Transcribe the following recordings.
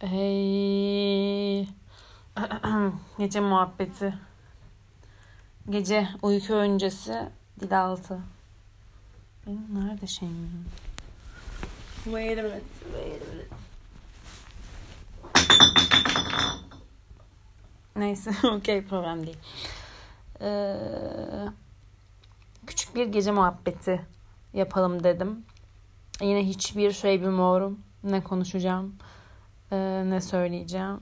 Hey. Gece muhabbeti. Gece uyku öncesi dil altı. Benim nerede şeyim? Wait a minute. Wait a minute. Neyse okey problem değil. Ee, küçük bir gece muhabbeti yapalım dedim. Yine hiçbir şey bilmiyorum. Ne konuşacağım, e, ne söyleyeceğim.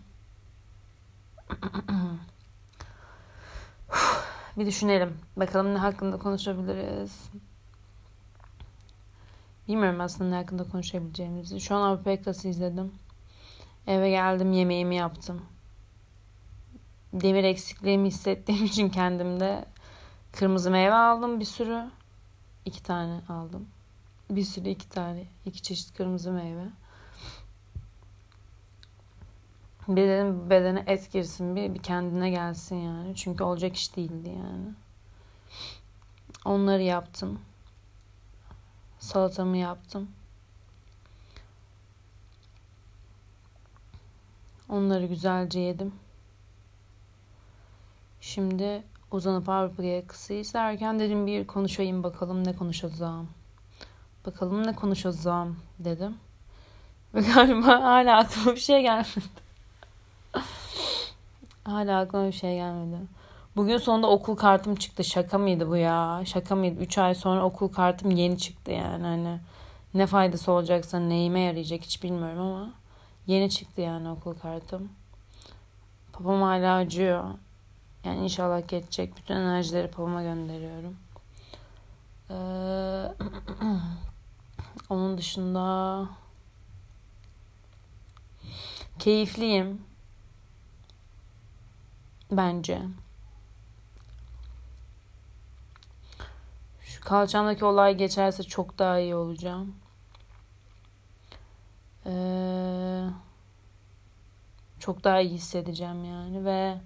bir düşünelim. Bakalım ne hakkında konuşabiliriz. Bilmiyorum aslında ne hakkında konuşabileceğimizi. Şu an Avrupa Yakası izledim. Eve geldim yemeğimi yaptım. Demir eksikliğimi hissettiğim için kendimde kırmızı meyve aldım bir sürü. iki tane aldım. Bir sürü iki tane. iki çeşit kırmızı meyve. Bir bedene et girsin bir, bir kendine gelsin yani. Çünkü olacak iş değildi yani. Onları yaptım. Salatamı yaptım. Onları güzelce yedim. Şimdi uzanıp Avrupa yakası izlerken dedim bir konuşayım bakalım ne konuşacağım. Bakalım ne konuşacağım dedim. Ve galiba hala aklıma bir şey gelmedi. Hala aklıma bir şey gelmedi. Bugün sonunda okul kartım çıktı. Şaka mıydı bu ya? Şaka mıydı? 3 ay sonra okul kartım yeni çıktı yani. Hani ne faydası olacaksa neyime yarayacak hiç bilmiyorum ama yeni çıktı yani okul kartım. Babam hala acıyor. Yani inşallah geçecek. Bütün enerjileri babama gönderiyorum. Ee, onun dışında keyifliyim. Bence. Şu kalçamdaki olay geçerse çok daha iyi olacağım. Ee, çok daha iyi hissedeceğim yani ve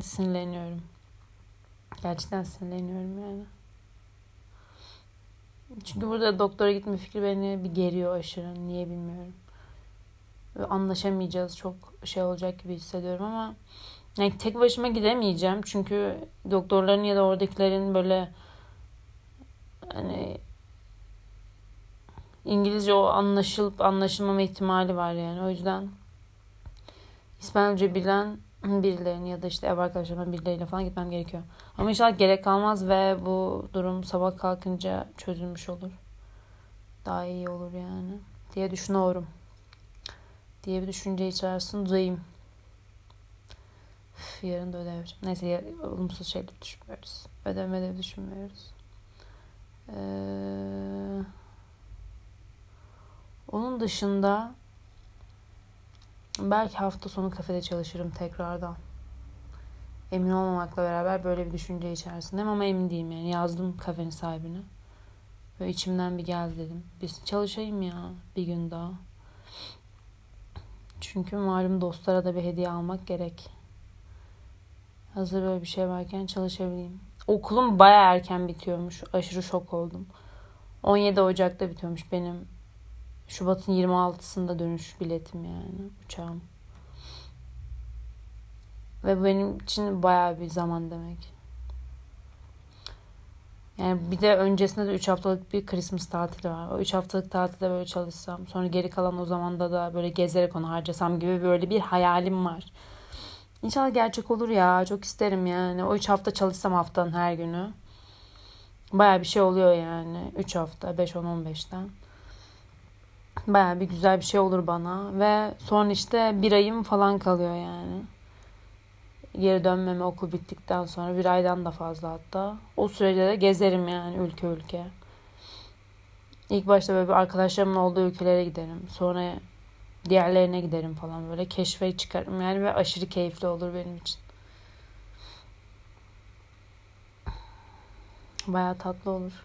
sinirleniyorum. Gerçekten sinirleniyorum yani. Çünkü burada doktora gitme fikri beni bir geriyor aşırı. Niye bilmiyorum. Anlaşamayacağız. Çok şey olacak gibi hissediyorum ama yani tek başıma gidemeyeceğim. Çünkü doktorların ya da oradakilerin böyle hani İngilizce o anlaşılıp anlaşılmama ihtimali var yani. O yüzden İspanyolca bilen birilerinin ya da işte ev arkadaşlarımın birileriyle falan gitmem gerekiyor. Ama inşallah gerek kalmaz ve bu durum sabah kalkınca çözülmüş olur. Daha iyi olur yani diye düşünüyorum. Diye bir düşünce içerisindeyim. Üf, yarın da ödev. Neyse olumsuz şeyler düşünmüyoruz. Ödev ödev düşünmüyoruz. Ee, onun dışında belki hafta sonu kafede çalışırım tekrardan. Emin olmamakla beraber böyle bir düşünce içerisindeyim ama emin değilim yani. Yazdım kafenin sahibine. Böyle içimden bir geldi dedim. Biz çalışayım ya bir gün daha. Çünkü malum dostlara da bir hediye almak gerek. Hazır böyle bir şey varken çalışabileyim. Okulum baya erken bitiyormuş. Aşırı şok oldum. 17 Ocak'ta bitiyormuş benim Şubat'ın 26'sında dönüş biletim yani uçağım. Ve benim için bayağı bir zaman demek. Yani bir de öncesinde de 3 haftalık bir Christmas tatili var. O 3 haftalık tatilde böyle çalışsam. Sonra geri kalan o zamanda da böyle gezerek onu harcasam gibi böyle bir hayalim var. İnşallah gerçek olur ya. Çok isterim yani. O 3 hafta çalışsam haftanın her günü. Baya bir şey oluyor yani. 3 hafta 5 10 15'ten. Baya bir güzel bir şey olur bana. Ve sonra işte bir ayım falan kalıyor yani. Geri dönmeme okul bittikten sonra bir aydan da fazla hatta. O sürede de gezerim yani ülke ülke. İlk başta böyle bir arkadaşlarımın olduğu ülkelere giderim. Sonra diğerlerine giderim falan böyle keşfe çıkarım yani ve aşırı keyifli olur benim için. Baya tatlı olur.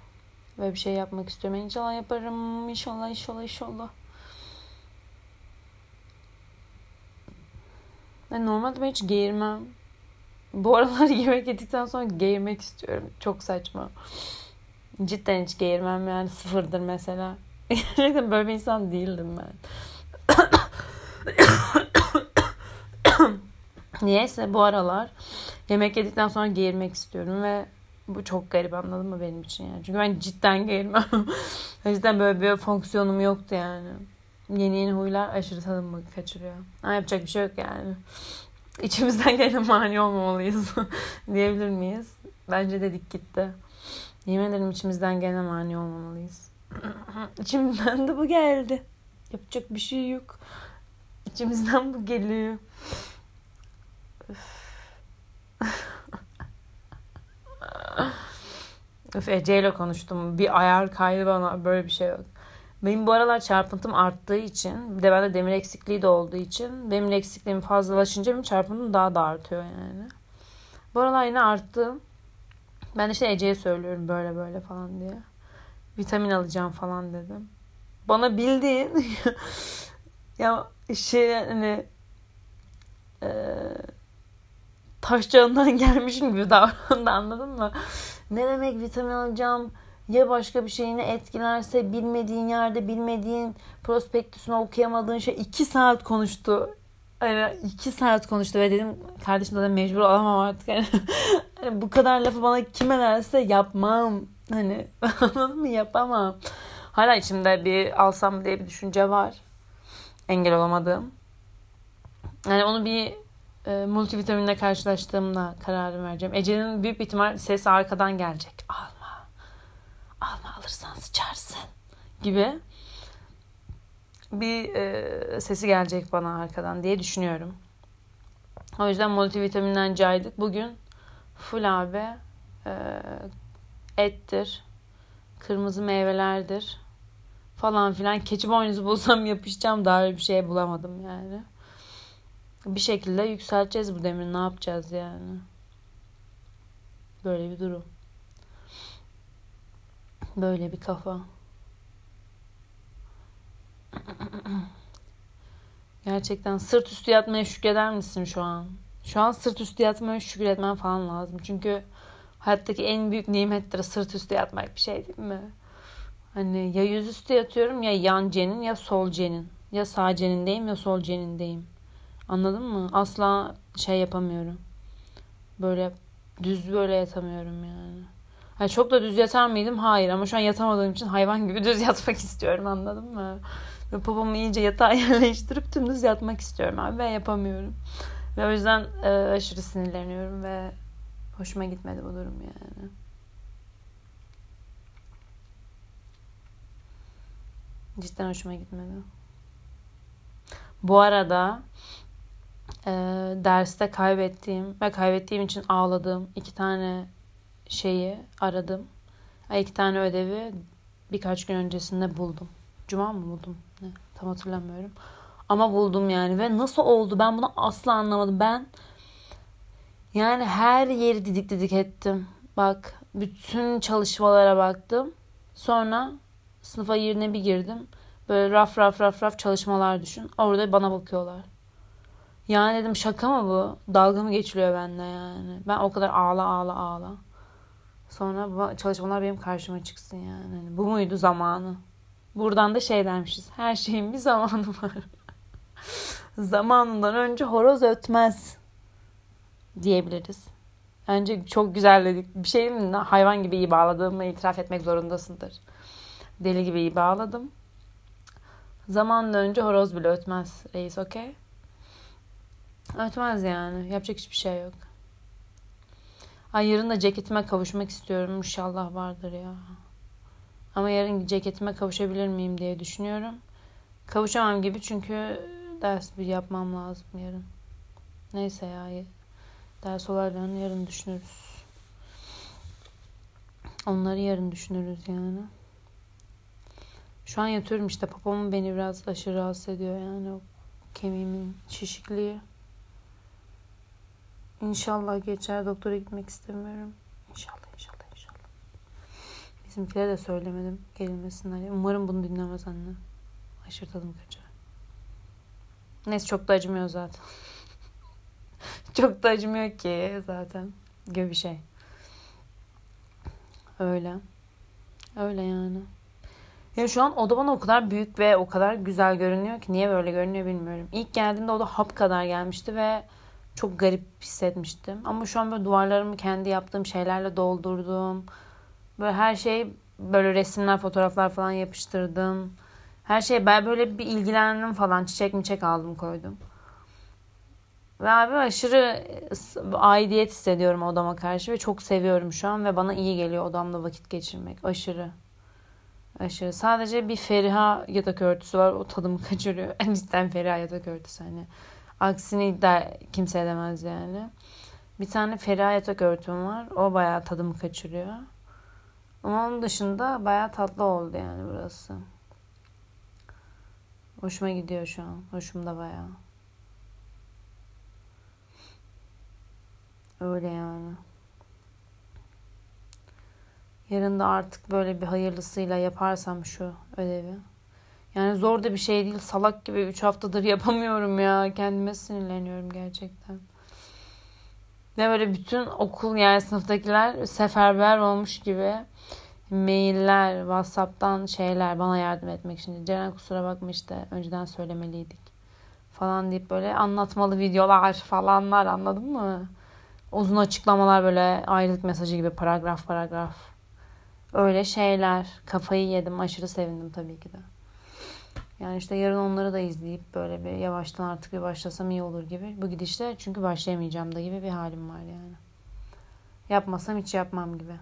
Böyle bir şey yapmak istiyorum. İnşallah yaparım. İnşallah inşallah inşallah. Yani normalde ben hiç geğirmem. Bu aralar yemek yedikten sonra geğirmek istiyorum. Çok saçma. Cidden hiç geğirmem yani sıfırdır mesela. Gerçekten böyle bir insan değildim ben. Niyeyse bu aralar yemek yedikten sonra geğirmek istiyorum ve bu çok garip anladın mı benim için yani. Çünkü ben cidden geğirmem. cidden böyle bir fonksiyonum yoktu yani. Yeni yeni huylar aşırı tadımı kaçırıyor. Ama yapacak bir şey yok yani. İçimizden gene mani olmamalıyız diyebilir miyiz? Bence dedik gitti. Yemin ederim içimizden gene mani olmamalıyız. İçimden de bu geldi. Yapacak bir şey yok. İçimizden bu geliyor. Öf Ece ile konuştum. Bir ayar kaydı bana. Böyle bir şey yok. Benim bu aralar çarpıntım arttığı için bir de bende demir eksikliği de olduğu için benim eksikliğim fazlalaşınca benim çarpıntım daha da artıyor yani. Bu aralar yine arttı. Ben işte Ece'ye söylüyorum böyle böyle falan diye. Vitamin alacağım falan dedim. Bana bildiğin ya şey hani e, taşçağından gelmişim gibi davrandı anladın mı? Ne demek vitamin alacağım? Ya başka bir şeyini etkilerse bilmediğin yerde bilmediğin prospektüsünü okuyamadığın şey iki saat konuştu. Hani iki saat konuştu ve dedim kardeşim de mecbur alamam artık. Yani, hani bu kadar lafı bana kim ederse yapmam. Hani anladın mı yapamam. Hala içimde bir alsam diye bir düşünce var. Engel olamadığım. Yani onu bir e, multivitaminle karşılaştığımda kararı vereceğim. Ece'nin büyük ihtimal ses arkadan gelecek. Alma. Alma alırsan sıçarsın. Gibi bir e, sesi gelecek bana arkadan diye düşünüyorum. O yüzden multivitaminden caydık. Bugün full abi e, ettir, kırmızı meyvelerdir falan filan. Keçi boynuzu bulsam yapışacağım daha öyle bir şey bulamadım yani. Bir şekilde yükselteceğiz bu demiri. Ne yapacağız yani? Böyle bir durum. Böyle bir kafa. Gerçekten sırt üstü yatmaya şükreder misin şu an? Şu an sırt üstü yatmaya şükretmen falan lazım. Çünkü hayattaki en büyük nimettir sırt üstü yatmak bir şey değil mi? Hani ya yüzüstü yatıyorum ya yan cenin ya sol cenin. Ya sağ cenindeyim ya sol cenindeyim. Anladın mı? Asla şey yapamıyorum. Böyle düz böyle yatamıyorum yani. Yani çok da düz yatar mıydım? Hayır ama şu an yatamadığım için hayvan gibi düz yatmak istiyorum anladın mı? Ve popomu iyice yatağa yerleştirip tümdüz yatmak istiyorum abi ve yapamıyorum. Ve o yüzden e, aşırı sinirleniyorum ve hoşuma gitmedi bu durum yani. Cidden hoşuma gitmedi. Bu arada e, derste kaybettiğim ve kaybettiğim için ağladığım iki tane şeyi aradım. İki tane ödevi birkaç gün öncesinde buldum. Cuma mı buldum? Ne? Tam hatırlamıyorum. Ama buldum yani ve nasıl oldu ben bunu asla anlamadım. Ben yani her yeri didik didik ettim. Bak bütün çalışmalara baktım. Sonra sınıfa yerine bir girdim. Böyle raf raf raf raf çalışmalar düşün. Orada bana bakıyorlar. Yani dedim şaka mı bu? Dalga mı geçiliyor bende yani? Ben o kadar ağla ağla ağla. Sonra çalışmalar benim karşıma çıksın yani. yani bu muydu zamanı? Buradan da şey dermişiz. Her şeyin bir zamanı var. Zamanından önce horoz ötmez diyebiliriz. Önce çok güzel dedik. Bir şey mi? Hayvan gibi iyi bağladığımı itiraf etmek zorundasındır. Deli gibi iyi bağladım. Zamandan önce horoz bile ötmez reis okey? Ötmez yani. Yapacak hiçbir şey yok. Ay yarın da ceketime kavuşmak istiyorum. İnşallah vardır ya. Ama yarın ceketime kavuşabilir miyim diye düşünüyorum. Kavuşamam gibi çünkü ders bir yapmam lazım yarın. Neyse ya. Ders olaylarını yarın düşünürüz. Onları yarın düşünürüz yani. Şu an yatıyorum işte. Papamın beni biraz aşırı rahatsız ediyor yani. O kemiğimin şişikliği. İnşallah geçer. Doktora gitmek istemiyorum. İnşallah inşallah inşallah. Bizimkilere de söylemedim gelmesinler. Umarım bunu dinlemez anne. Aşırı tadım kaçar. Neyse çok da acımıyor zaten. çok da acımıyor ki zaten. Gibi bir şey. Öyle. Öyle yani. Ya şu an oda bana o kadar büyük ve o kadar güzel görünüyor ki niye böyle görünüyor bilmiyorum. İlk geldiğimde oda hap kadar gelmişti ve çok garip hissetmiştim. Ama şu an böyle duvarlarımı kendi yaptığım şeylerle doldurdum. Böyle her şey böyle resimler, fotoğraflar falan yapıştırdım. Her şey ben böyle bir ilgilendim falan. Çiçek mi çek aldım koydum. Ve abi aşırı aidiyet hissediyorum odama karşı ve çok seviyorum şu an ve bana iyi geliyor odamda vakit geçirmek. Aşırı. Aşırı. Sadece bir Feriha yatak örtüsü var. O tadımı kaçırıyor. En cidden Feriha yatak örtüsü hani. Aksini iddia kimse edemez yani. Bir tane Feriha yatak örtüm var. O bayağı tadımı kaçırıyor. Ama onun dışında bayağı tatlı oldu yani burası. Hoşuma gidiyor şu an. Hoşumda bayağı. Öyle yani. Yarın da artık böyle bir hayırlısıyla yaparsam şu ödevi. Yani zor da bir şey değil. Salak gibi 3 haftadır yapamıyorum ya. Kendime sinirleniyorum gerçekten. Ve böyle bütün okul yani sınıftakiler seferber olmuş gibi mailler, Whatsapp'tan şeyler bana yardım etmek için. Ceren kusura bakma işte önceden söylemeliydik falan deyip böyle anlatmalı videolar falanlar anladın mı? Uzun açıklamalar böyle ayrılık mesajı gibi paragraf paragraf. Öyle şeyler. Kafayı yedim. Aşırı sevindim tabii ki de. Yani işte yarın onları da izleyip böyle bir yavaştan artık bir başlasam iyi olur gibi. Bu gidişte çünkü başlayamayacağım da gibi bir halim var yani. Yapmasam hiç yapmam gibi.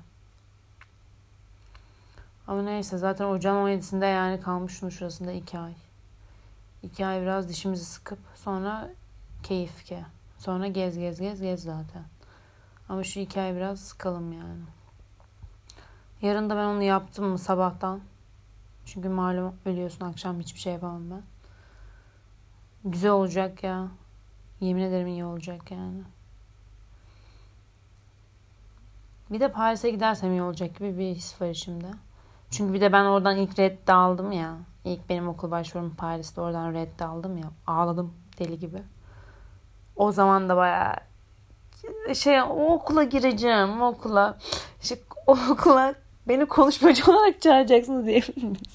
Ama neyse zaten ocağın 17'sinde yani kalmışım şurasında iki ay. İki ay biraz dişimizi sıkıp sonra keyif ki. Sonra gez gez gez gez zaten. Ama şu iki ay biraz sıkalım yani. Yarın da ben onu yaptım mı sabahtan. Çünkü malum biliyorsun akşam hiçbir şey yapamam ben. Güzel olacak ya. Yemin ederim iyi olacak yani. Bir de Paris'e gidersem iyi olacak gibi bir his var içimde. Çünkü bir de ben oradan ilk reddi aldım ya. İlk benim okul başvurum Paris'te oradan reddi aldım ya. Ağladım deli gibi. O zaman da bayağı şey o okula gireceğim o okula. İşte o okula beni konuşmacı olarak çağıracaksınız diyebilir?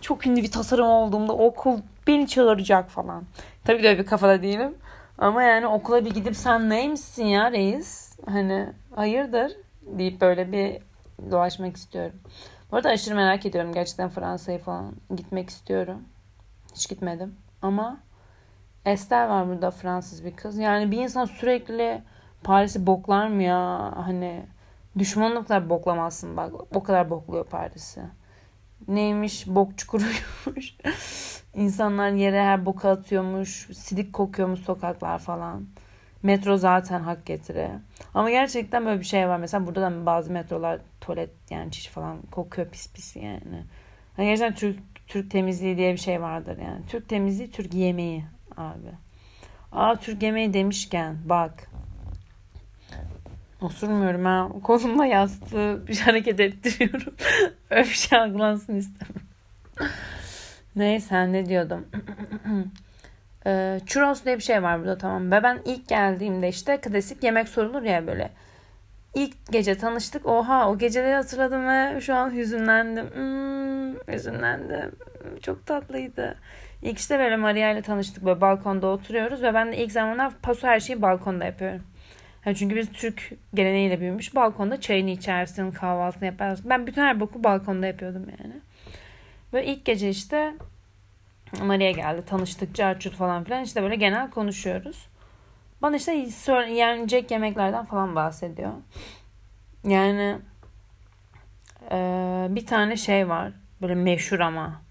Çok ünlü bir tasarım olduğumda okul beni çağıracak falan. Tabii de bir kafada değilim. Ama yani okula bir gidip sen neymişsin ya reis? Hani hayırdır deyip böyle bir dolaşmak istiyorum. Bu arada aşırı merak ediyorum. Gerçekten Fransa'yı falan gitmek istiyorum. Hiç gitmedim. Ama Esther var burada Fransız bir kız. Yani bir insan sürekli Paris'i boklar mı ya? Hani düşmanlıklar boklamazsın bak. O kadar bokluyor Paris'i. Neymiş? Bok çukuruymuş. İnsanlar yere her boka atıyormuş. Sidik kokuyormuş sokaklar falan. Metro zaten hak getire. Ama gerçekten böyle bir şey var. Mesela burada da bazı metrolar tuvalet yani çiş falan kokuyor pis pis yani. yani gerçekten Türk Türk temizliği diye bir şey vardır yani. Türk temizliği Türk yemeği abi. Aa Türk yemeği demişken bak. Osurmuyorum ha. Kolumla yastığı bir hareket ettiriyorum. Öyle bir şey algılansın istemem. Neyse ne diyordum. e, churros diye bir şey var burada tamam. Ve ben ilk geldiğimde işte klasik yemek sorulur ya böyle. İlk gece tanıştık. Oha o geceleri hatırladım ve şu an hüzünlendim. Hmm, hüzünlendim. Çok tatlıydı. İlk işte böyle Maria ile tanıştık. Böyle balkonda oturuyoruz ve ben de ilk zamanlar paso her şeyi balkonda yapıyorum. Yani çünkü biz Türk geleneğiyle büyümüş. Balkonda çayını içersin, kahvaltını yaparsın. Ben bütün her boku balkonda yapıyordum yani. Böyle ilk gece işte Maria geldi. Tanıştık, carçut falan filan. İşte böyle genel konuşuyoruz. Bana işte yenecek yemeklerden falan bahsediyor. Yani e, bir tane şey var. Böyle meşhur ama.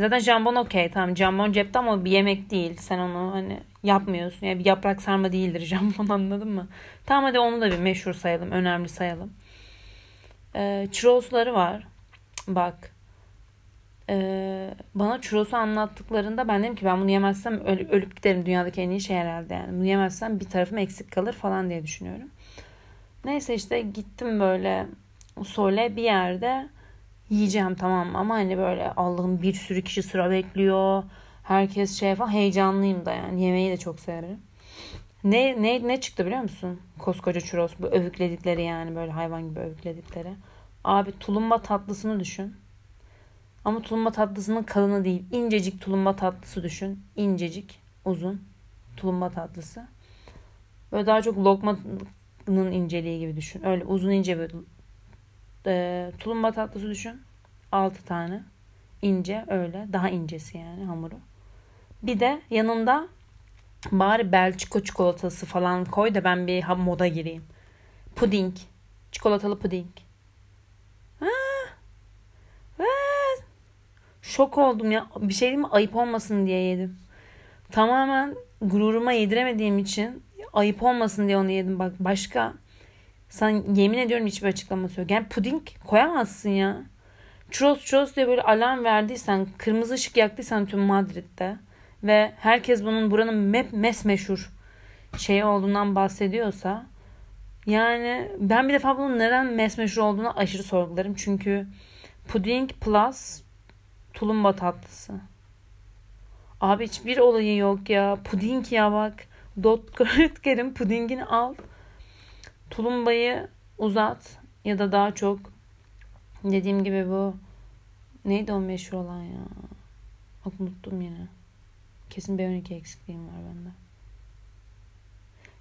Zaten jambon okey tamam. Jambon cepte ama bir yemek değil. Sen onu hani yapmıyorsun. Yani bir yaprak sarma değildir jambon anladın mı? Tamam hadi onu da bir meşhur sayalım. Önemli sayalım. E, churrosları var. Bak e, bana churros'u anlattıklarında ben dedim ki ben bunu yemezsem ölüp, ölüp giderim dünyadaki en iyi şey herhalde yani. Bunu yemezsem bir tarafım eksik kalır falan diye düşünüyorum. Neyse işte gittim böyle sole bir yerde yiyeceğim tamam ama hani böyle Allah'ım bir sürü kişi sıra bekliyor. Herkes şey falan heyecanlıyım da yani yemeği de çok severim. Ne, ne, ne çıktı biliyor musun? Koskoca churros bu övükledikleri yani böyle hayvan gibi övükledikleri. Abi tulumba tatlısını düşün. Ama tulumba tatlısının kalını değil. İncecik tulumba tatlısı düşün. İncecik, uzun tulumba tatlısı. Böyle daha çok lokmanın inceliği gibi düşün. Öyle uzun ince böyle e, tulumba tatlısı düşün. 6 tane. ince öyle. Daha incesi yani hamuru. Bir de yanında bari Belçiko çikolatası falan koy da ben bir moda gireyim. Puding. Çikolatalı puding. Ha, ha. Şok oldum ya. Bir şey mi? Ayıp olmasın diye yedim. Tamamen gururuma yediremediğim için ayıp olmasın diye onu yedim. Bak başka sen yemin ediyorum hiçbir açıklaması yok. Yani puding koyamazsın ya. Churros churros diye böyle alarm verdiysen, kırmızı ışık yaktıysan tüm Madrid'de ve herkes bunun buranın mep mes meşhur şey olduğundan bahsediyorsa yani ben bir defa bunun neden mes meşhur olduğunu aşırı sorgularım. Çünkü puding plus tulumba tatlısı. Abi hiçbir olayı yok ya. Puding ya bak. Dot Götger'in pudingini al. Tulumbayı uzat. Ya da daha çok dediğim gibi bu neydi o meşhur olan ya. Bak unuttum yine. Kesin B12 eksikliğim var bende.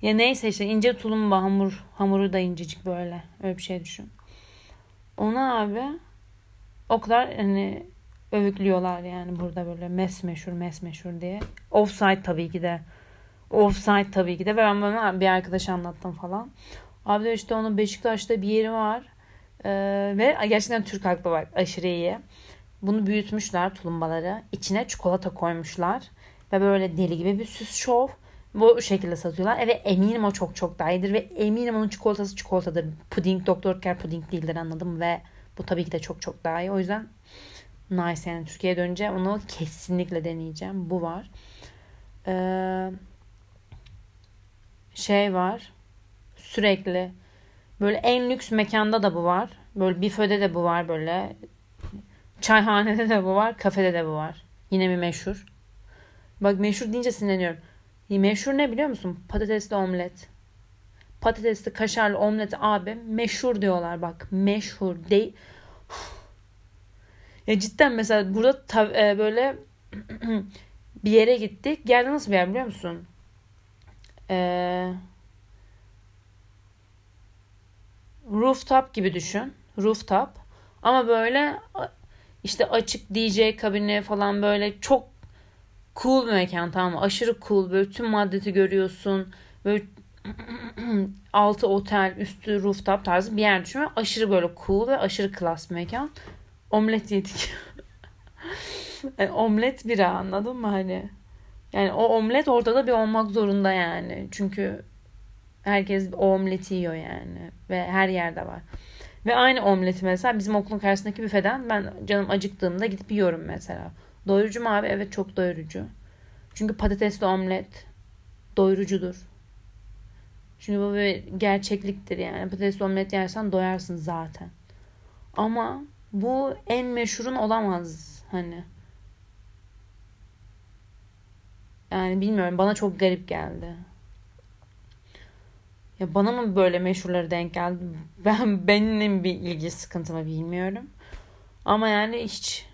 Ya neyse işte ince tulumba hamur. Hamuru da incecik böyle. Öyle bir şey düşün. Ona abi o kadar hani övüklüyorlar yani burada böyle mes meşhur mes meşhur diye. Offside tabii ki de. Offside tabii ki de. Ve ben bana bir arkadaş anlattım falan. Abi işte onun Beşiktaş'ta bir yeri var. Ee, ve gerçekten Türk haklı var. Aşırı iyi. Bunu büyütmüşler tulumbaları. İçine çikolata koymuşlar. Ve böyle deli gibi bir süs şov. Bu şekilde satıyorlar. Evet eminim o çok çok daha iyidir. Ve eminim onun çikolatası çikolatadır. Puding Doktor Ker puding değildir anladım. Ve bu tabii ki de çok çok daha iyi. O yüzden nice yani Türkiye'ye dönünce onu kesinlikle deneyeceğim. Bu var. Ee, şey var. Sürekli böyle en lüks mekanda da bu var. Böyle büfede de bu var böyle. Çayhanede de bu var. Kafede de bu var. Yine bir meşhur. Bak meşhur deyince sinirleniyorum. Meşhur ne biliyor musun? Patatesli omlet. Patatesli kaşarlı omlet abi meşhur diyorlar bak. Meşhur değil. Ya cidden mesela burada ta, e, böyle bir yere gittik. Geldi nasıl bir yer biliyor musun? Eee rooftop gibi düşün. Rooftop. Ama böyle işte açık DJ kabini falan böyle çok cool bir mekan tamam mı? Aşırı cool. Böyle tüm maddeti görüyorsun. Böyle altı otel, üstü rooftop tarzı bir yer düşün. Aşırı böyle cool ve aşırı klas bir mekan. Omlet yedik. yani omlet bira anladın mı hani? Yani o omlet ortada bir olmak zorunda yani. Çünkü herkes o omleti yiyor yani. Ve her yerde var. Ve aynı omleti mesela bizim okulun karşısındaki büfeden ben canım acıktığımda gidip yiyorum mesela. Doyurucu mu abi? Evet çok doyurucu. Çünkü patatesli omlet doyurucudur. Çünkü bu bir gerçekliktir yani. Patatesli omlet yersen doyarsın zaten. Ama bu en meşhurun olamaz hani. Yani bilmiyorum bana çok garip geldi. Ya bana mı böyle meşhurları denk geldi? Ben benim bir ilgi sıkıntımı bilmiyorum. Ama yani hiç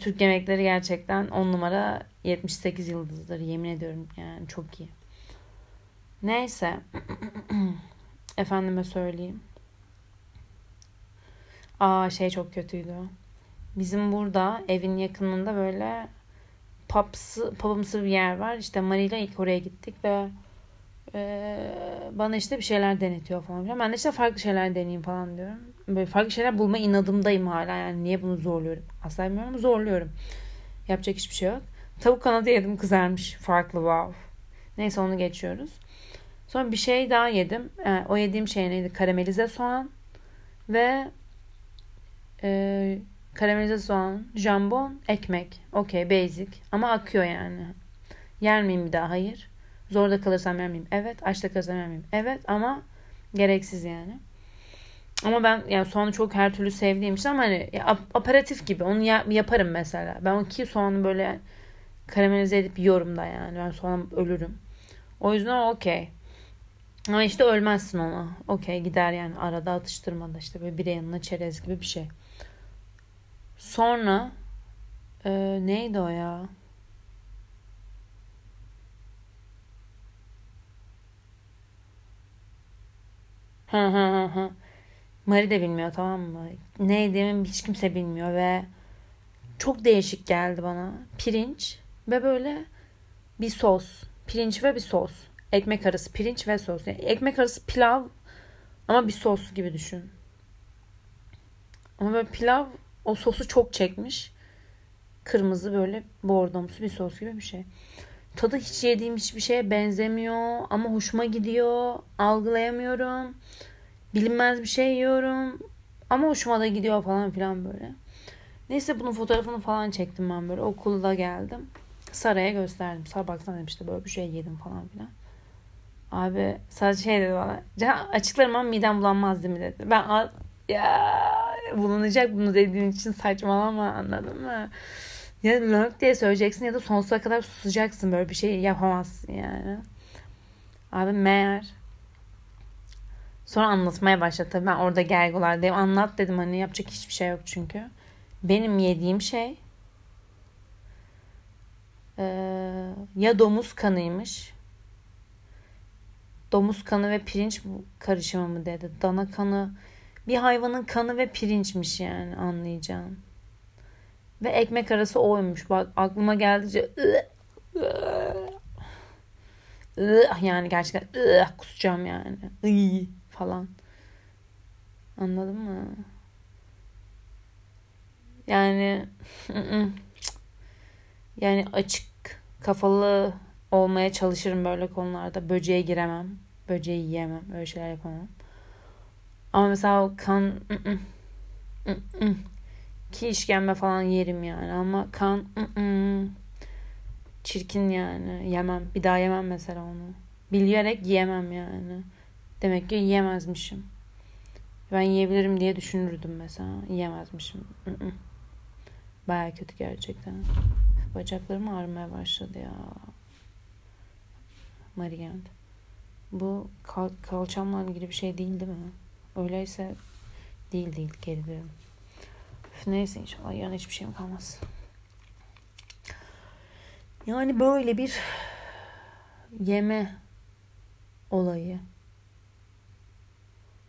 Türk yemekleri gerçekten 10 numara 78 yıldızdır. Yemin ediyorum yani çok iyi. Neyse. Efendime söyleyeyim. Aa şey çok kötüydü. Bizim burada evin yakınında böyle pubsı, pubımsı bir yer var. İşte Mari ile ilk oraya gittik ve e, bana işte bir şeyler denetiyor falan filan. Ben de işte farklı şeyler deneyeyim falan diyorum. Böyle farklı şeyler bulma inadımdayım hala. Yani niye bunu zorluyorum? Asla bilmiyorum zorluyorum. Yapacak hiçbir şey yok. Tavuk kanadı yedim kızarmış. Farklı wow. Neyse onu geçiyoruz. Sonra bir şey daha yedim. Yani o yediğim şey neydi? Karamelize soğan ve e, karamelize soğan, jambon, ekmek. Okey basic. Ama akıyor yani. Yer miyim bir daha? Hayır. Zorda kalırsam yer miyim? Evet. Açta kalırsam yer miyim? Evet ama gereksiz yani. Ama ben yani soğanı çok her türlü sevdiğim için ama hani aparatif gibi onu ya, yaparım mesela. Ben o ki soğanı böyle karamelize edip yiyorum da yani. Ben soğan ölürüm. O yüzden okey. Ama işte ölmezsin ona. Okey gider yani arada atıştırmada işte böyle bir yanına çerez gibi bir şey. Sonra e, neydi o ya? Hı hı hı hı. Mari de bilmiyor tamam mı? Ne yediğimi hiç kimse bilmiyor ve çok değişik geldi bana. Pirinç ve böyle bir sos. Pirinç ve bir sos. Ekmek arası pirinç ve sos. Yani ekmek arası pilav ama bir sos gibi düşün. Ama böyle pilav o sosu çok çekmiş. Kırmızı böyle bordomsu bir sos gibi bir şey. Tadı hiç yediğim hiçbir şeye benzemiyor ama hoşuma gidiyor. Algılayamıyorum. Bilinmez bir şey yiyorum ama hoşuma da gidiyor falan filan böyle. Neyse bunun fotoğrafını falan çektim ben böyle. Okulda geldim. Sara'ya gösterdim. Sara baksana demişti böyle bir şey yedim falan filan. Abi sadece şey dedi bana. Açıklarım ama midem bulanmaz değil mi dedi. Ben ya bulunacak bunu dediğin için saçmalama anladın mı? Ya lök diye söyleyeceksin ya da sonsuza kadar susacaksın böyle bir şey yapamazsın yani. Abi meğer sonra anlatmaya başladı tabii ben orada gergolardayım anlat dedim hani yapacak hiçbir şey yok çünkü. Benim yediğim şey e, ya domuz kanıymış domuz kanı ve pirinç karışımı mı dedi. Dana kanı bir hayvanın kanı ve pirinçmiş yani anlayacağın. Ve ekmek arası oymuş. Bak aklıma geldikçe yani gerçekten kusacağım yani. Falan. Anladın mı? Yani yani açık kafalı olmaya çalışırım böyle konularda. Böceğe giremem. Böceği yiyemem. Öyle şeyler yapamam. Ama mesela kan ki işkembe falan yerim yani ama kan çirkin yani yemem. Bir daha yemem mesela onu. Bilerek yiyemem yani. Demek ki yiyemezmişim. Ben yiyebilirim diye düşünürdüm mesela. Yiyemezmişim. Baya kötü gerçekten. Bacaklarım ağrımaya başladı ya. Mariant. Bu kal kalçamla ilgili bir şey değil değil mi? Öyleyse değil değil geri dönüyorum. Neyse inşallah yarın hiçbir şeyim kalmaz. Yani böyle bir yeme olayı.